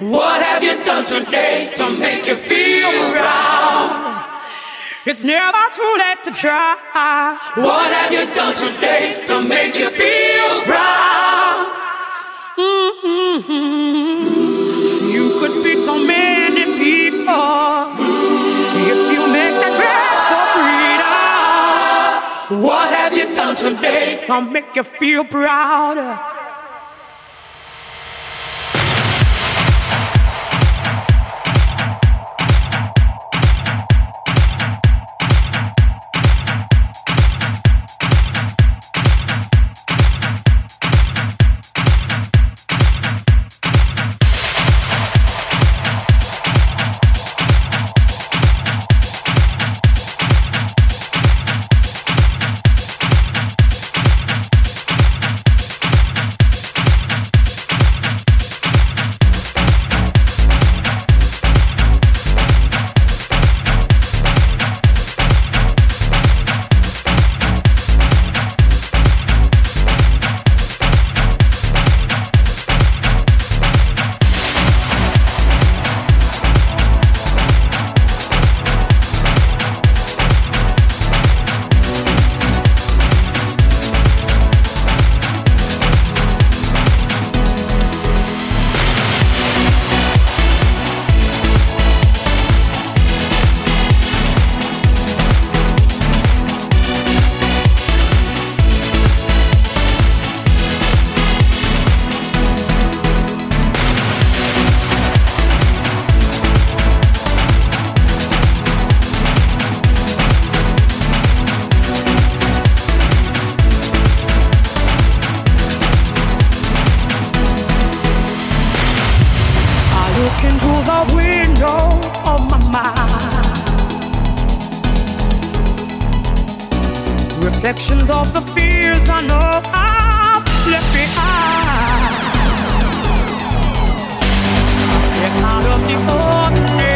What have you done today to make you feel proud? It's never too late to try. What have you done today to make you feel proud? Mm-hmm. You could be so many people if you make that grab for freedom. What have you done today to make you feel proud? sections of the fears I know I've left behind. I step out of the ordinary.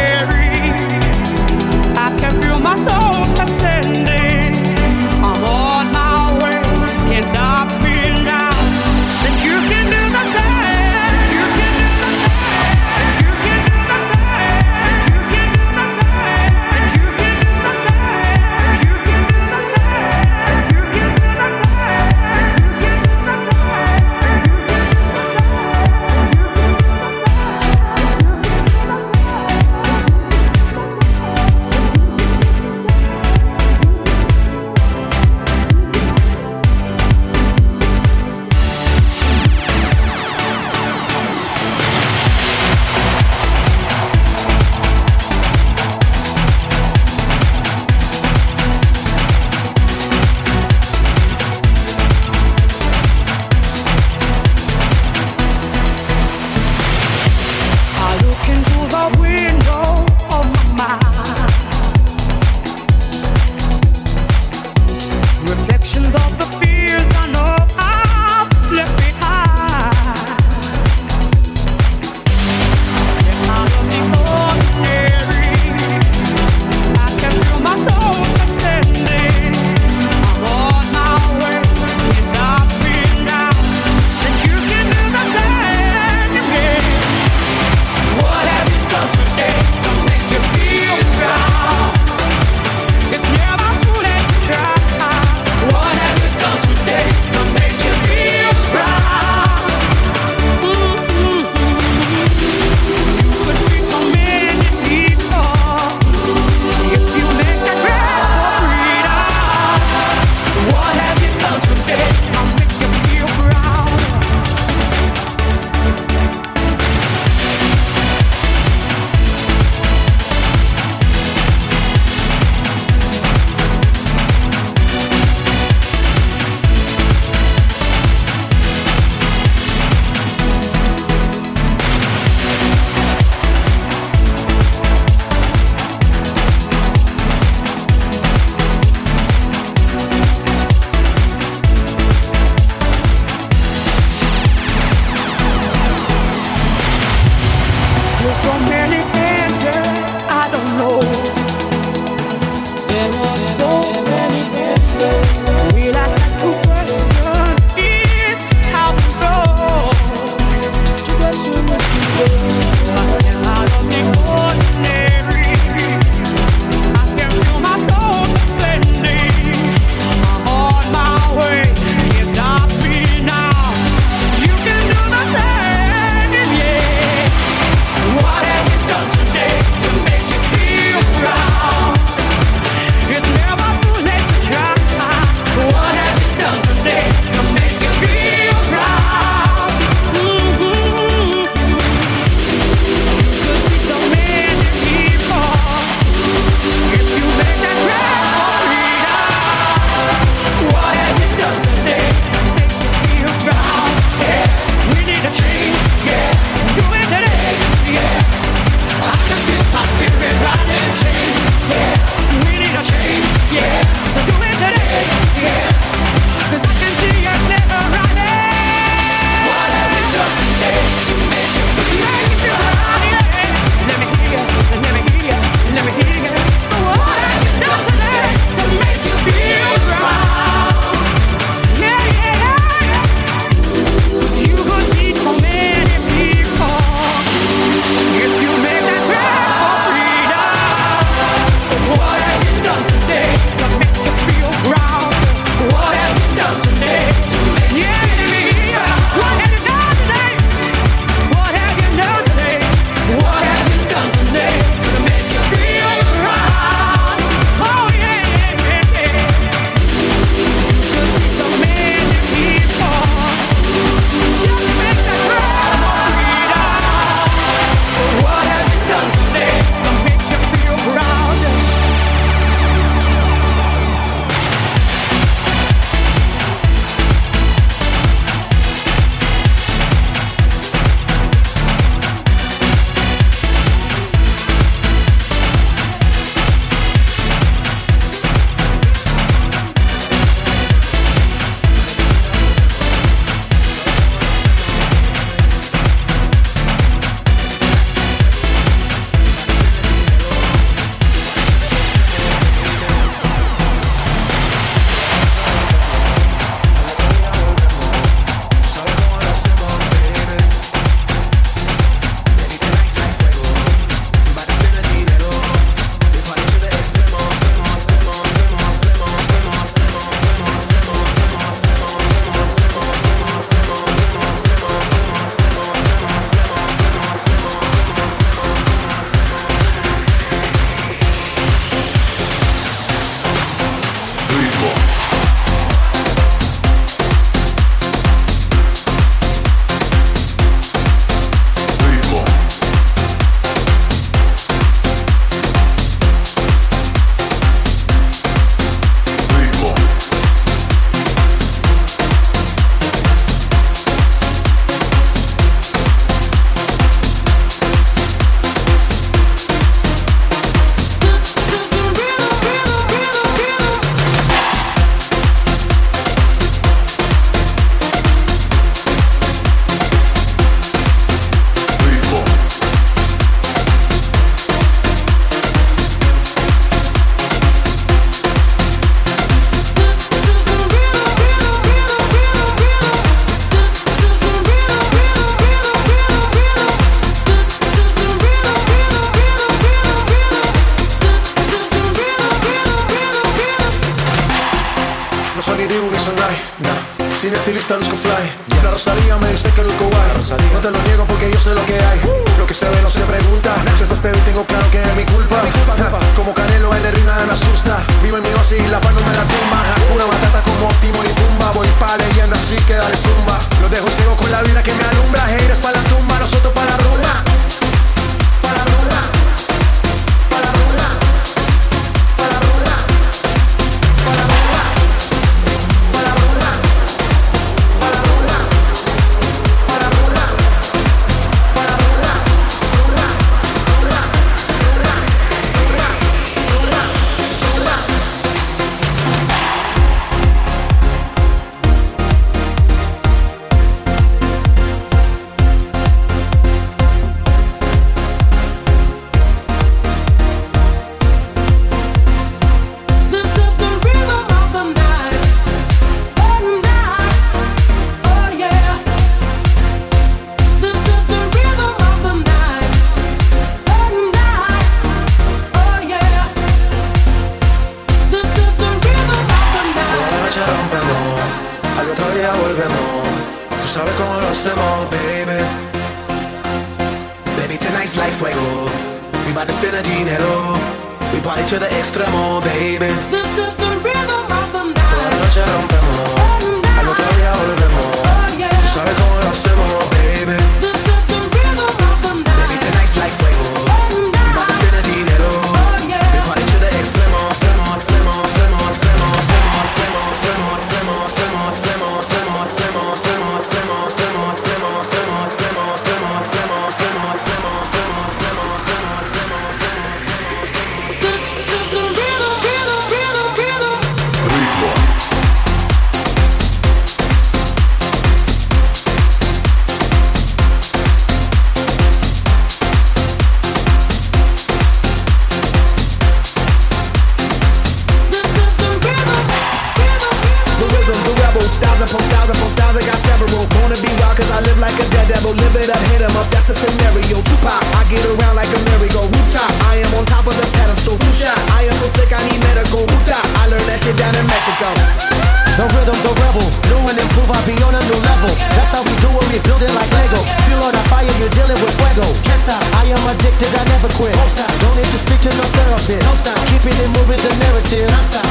with the narrative.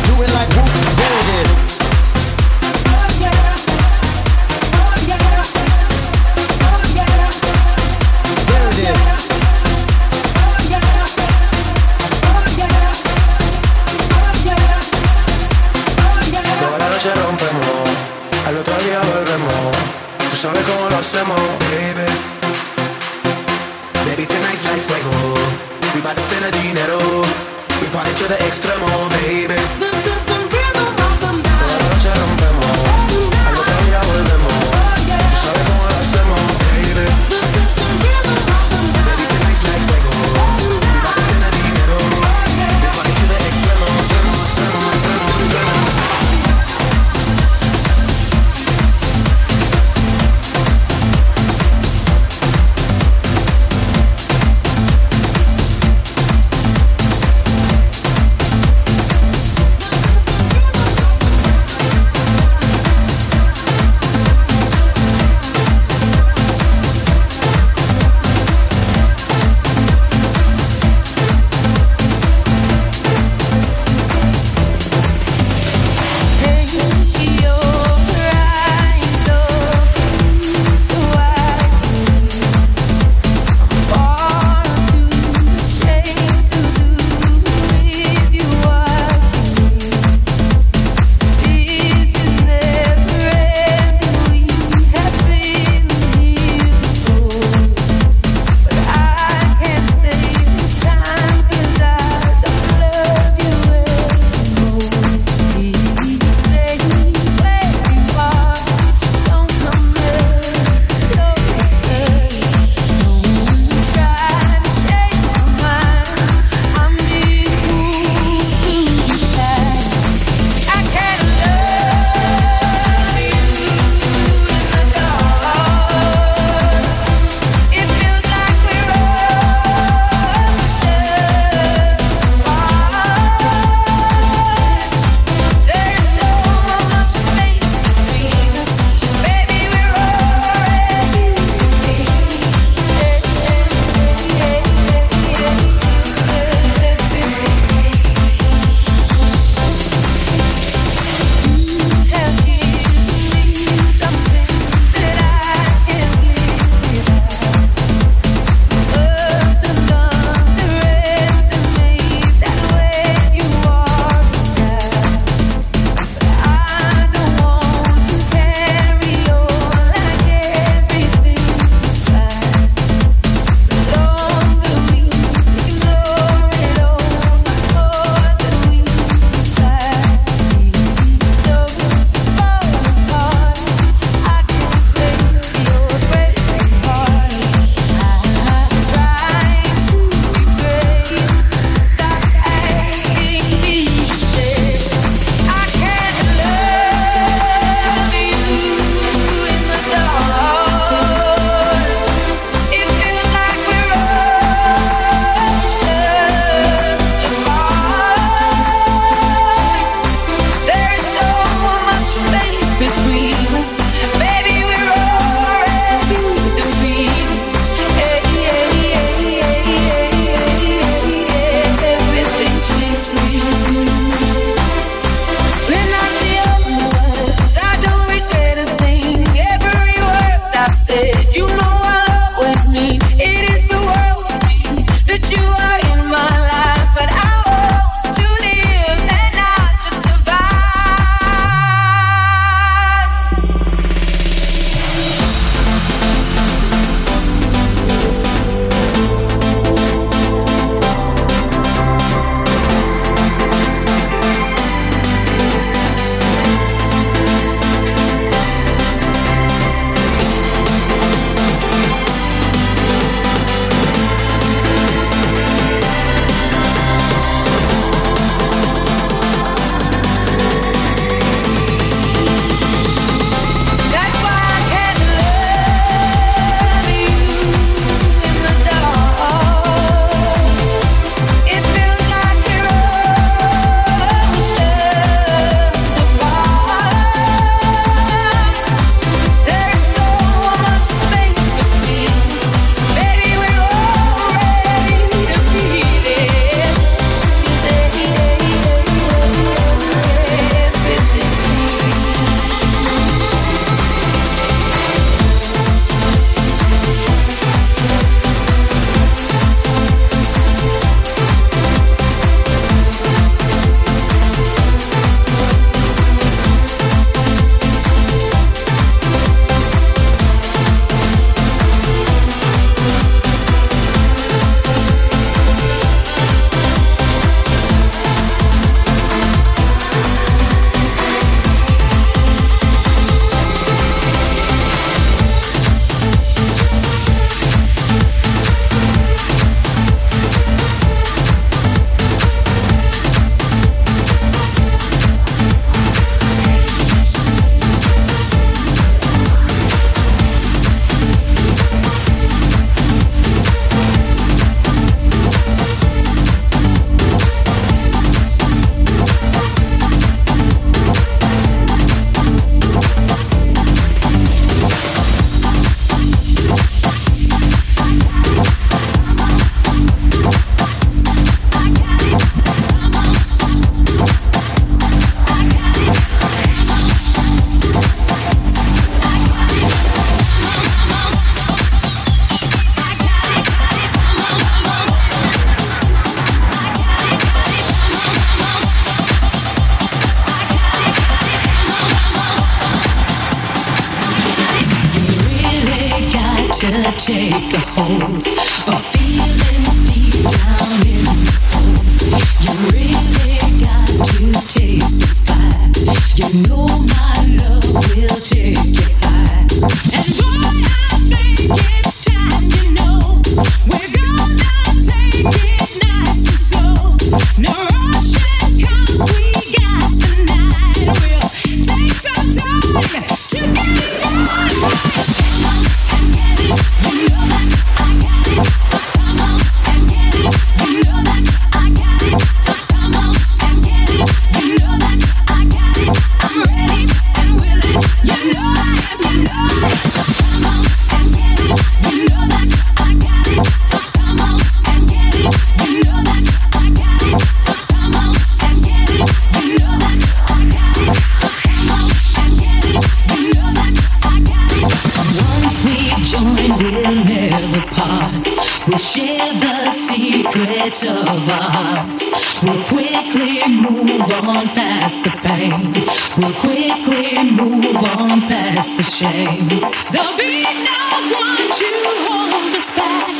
the secrets of our hearts. We'll quickly move on past the pain. We'll quickly move on past the shame. There'll be no one to hold us back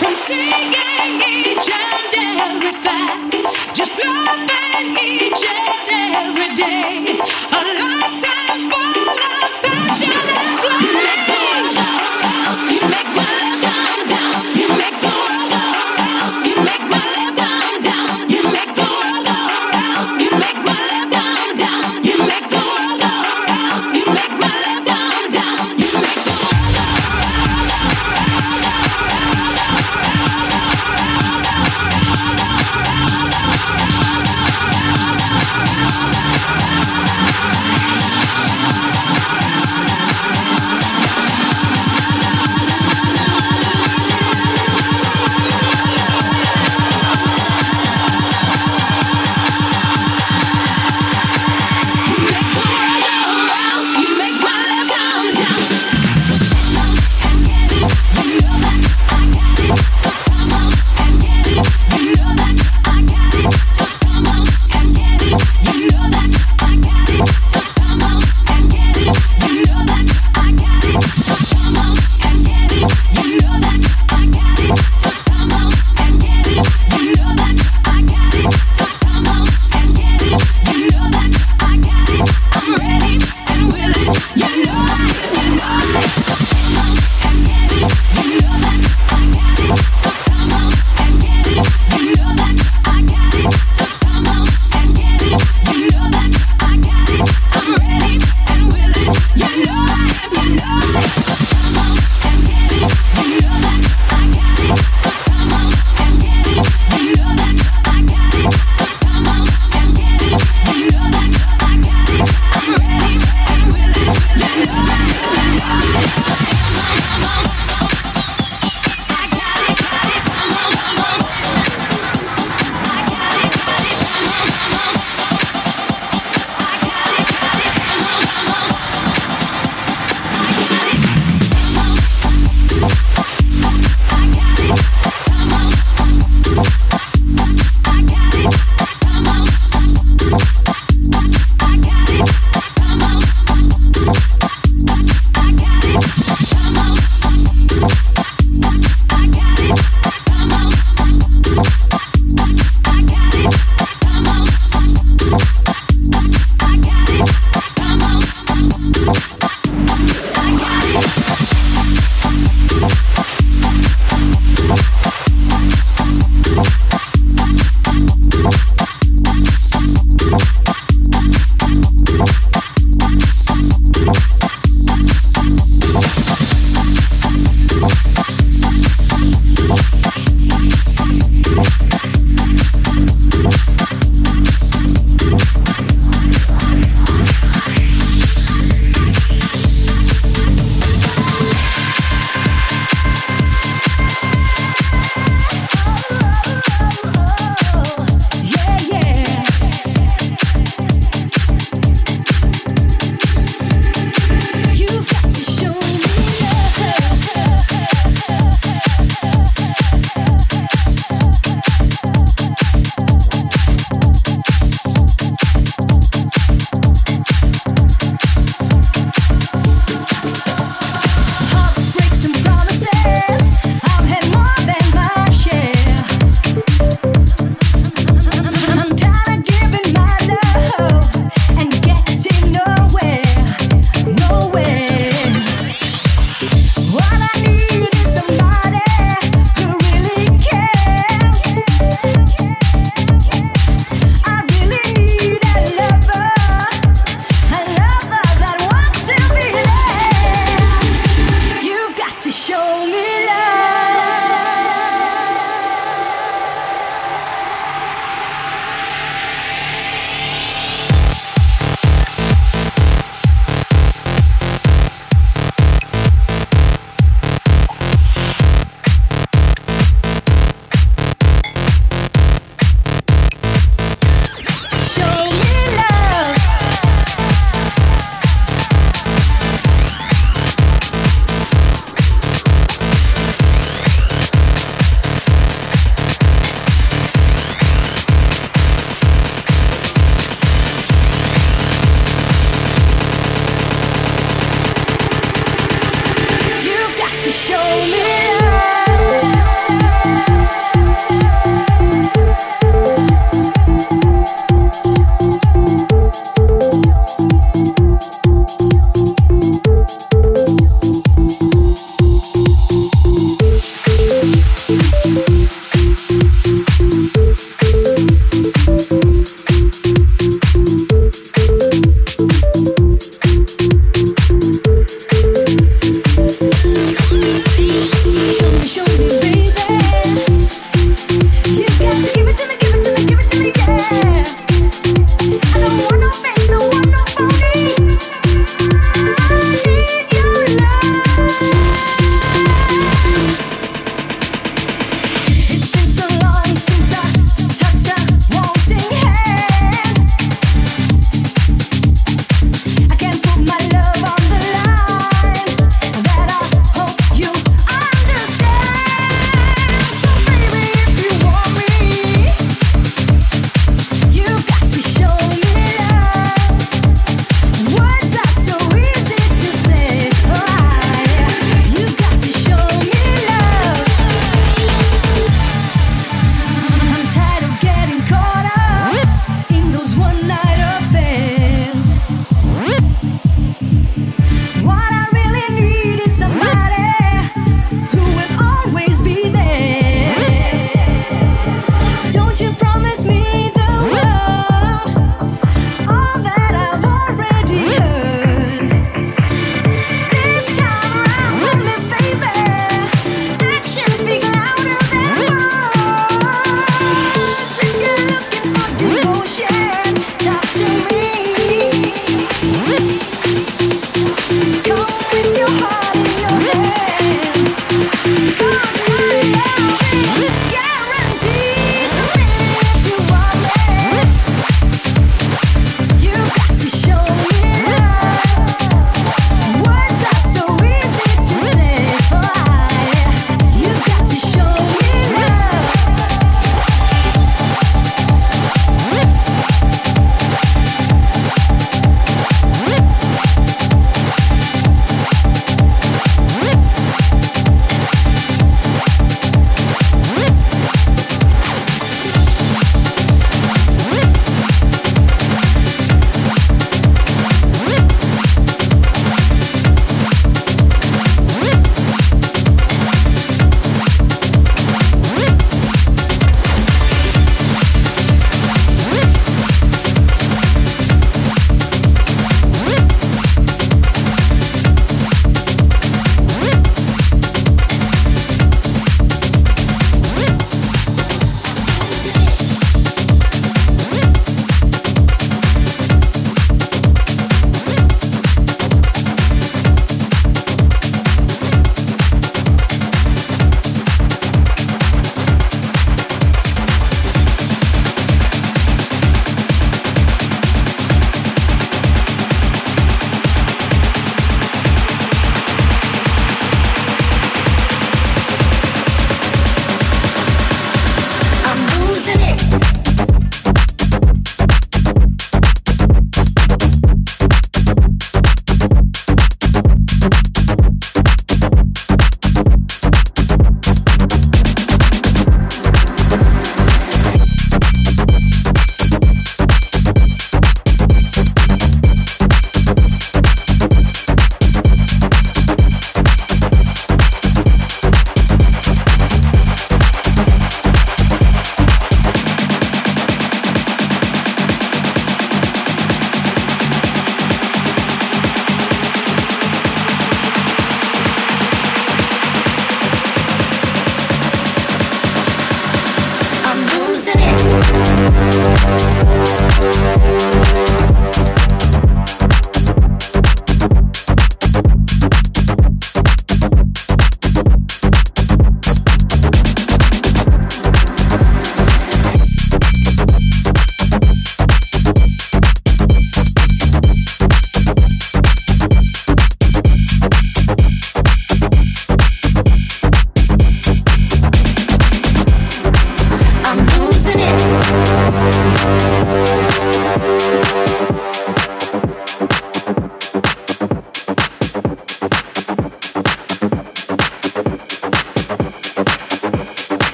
from singing each and every fact. Just loving each and every day. A lifetime. Bye. give it to me, give it to me, give it to me, yeah. I don't want no man.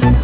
It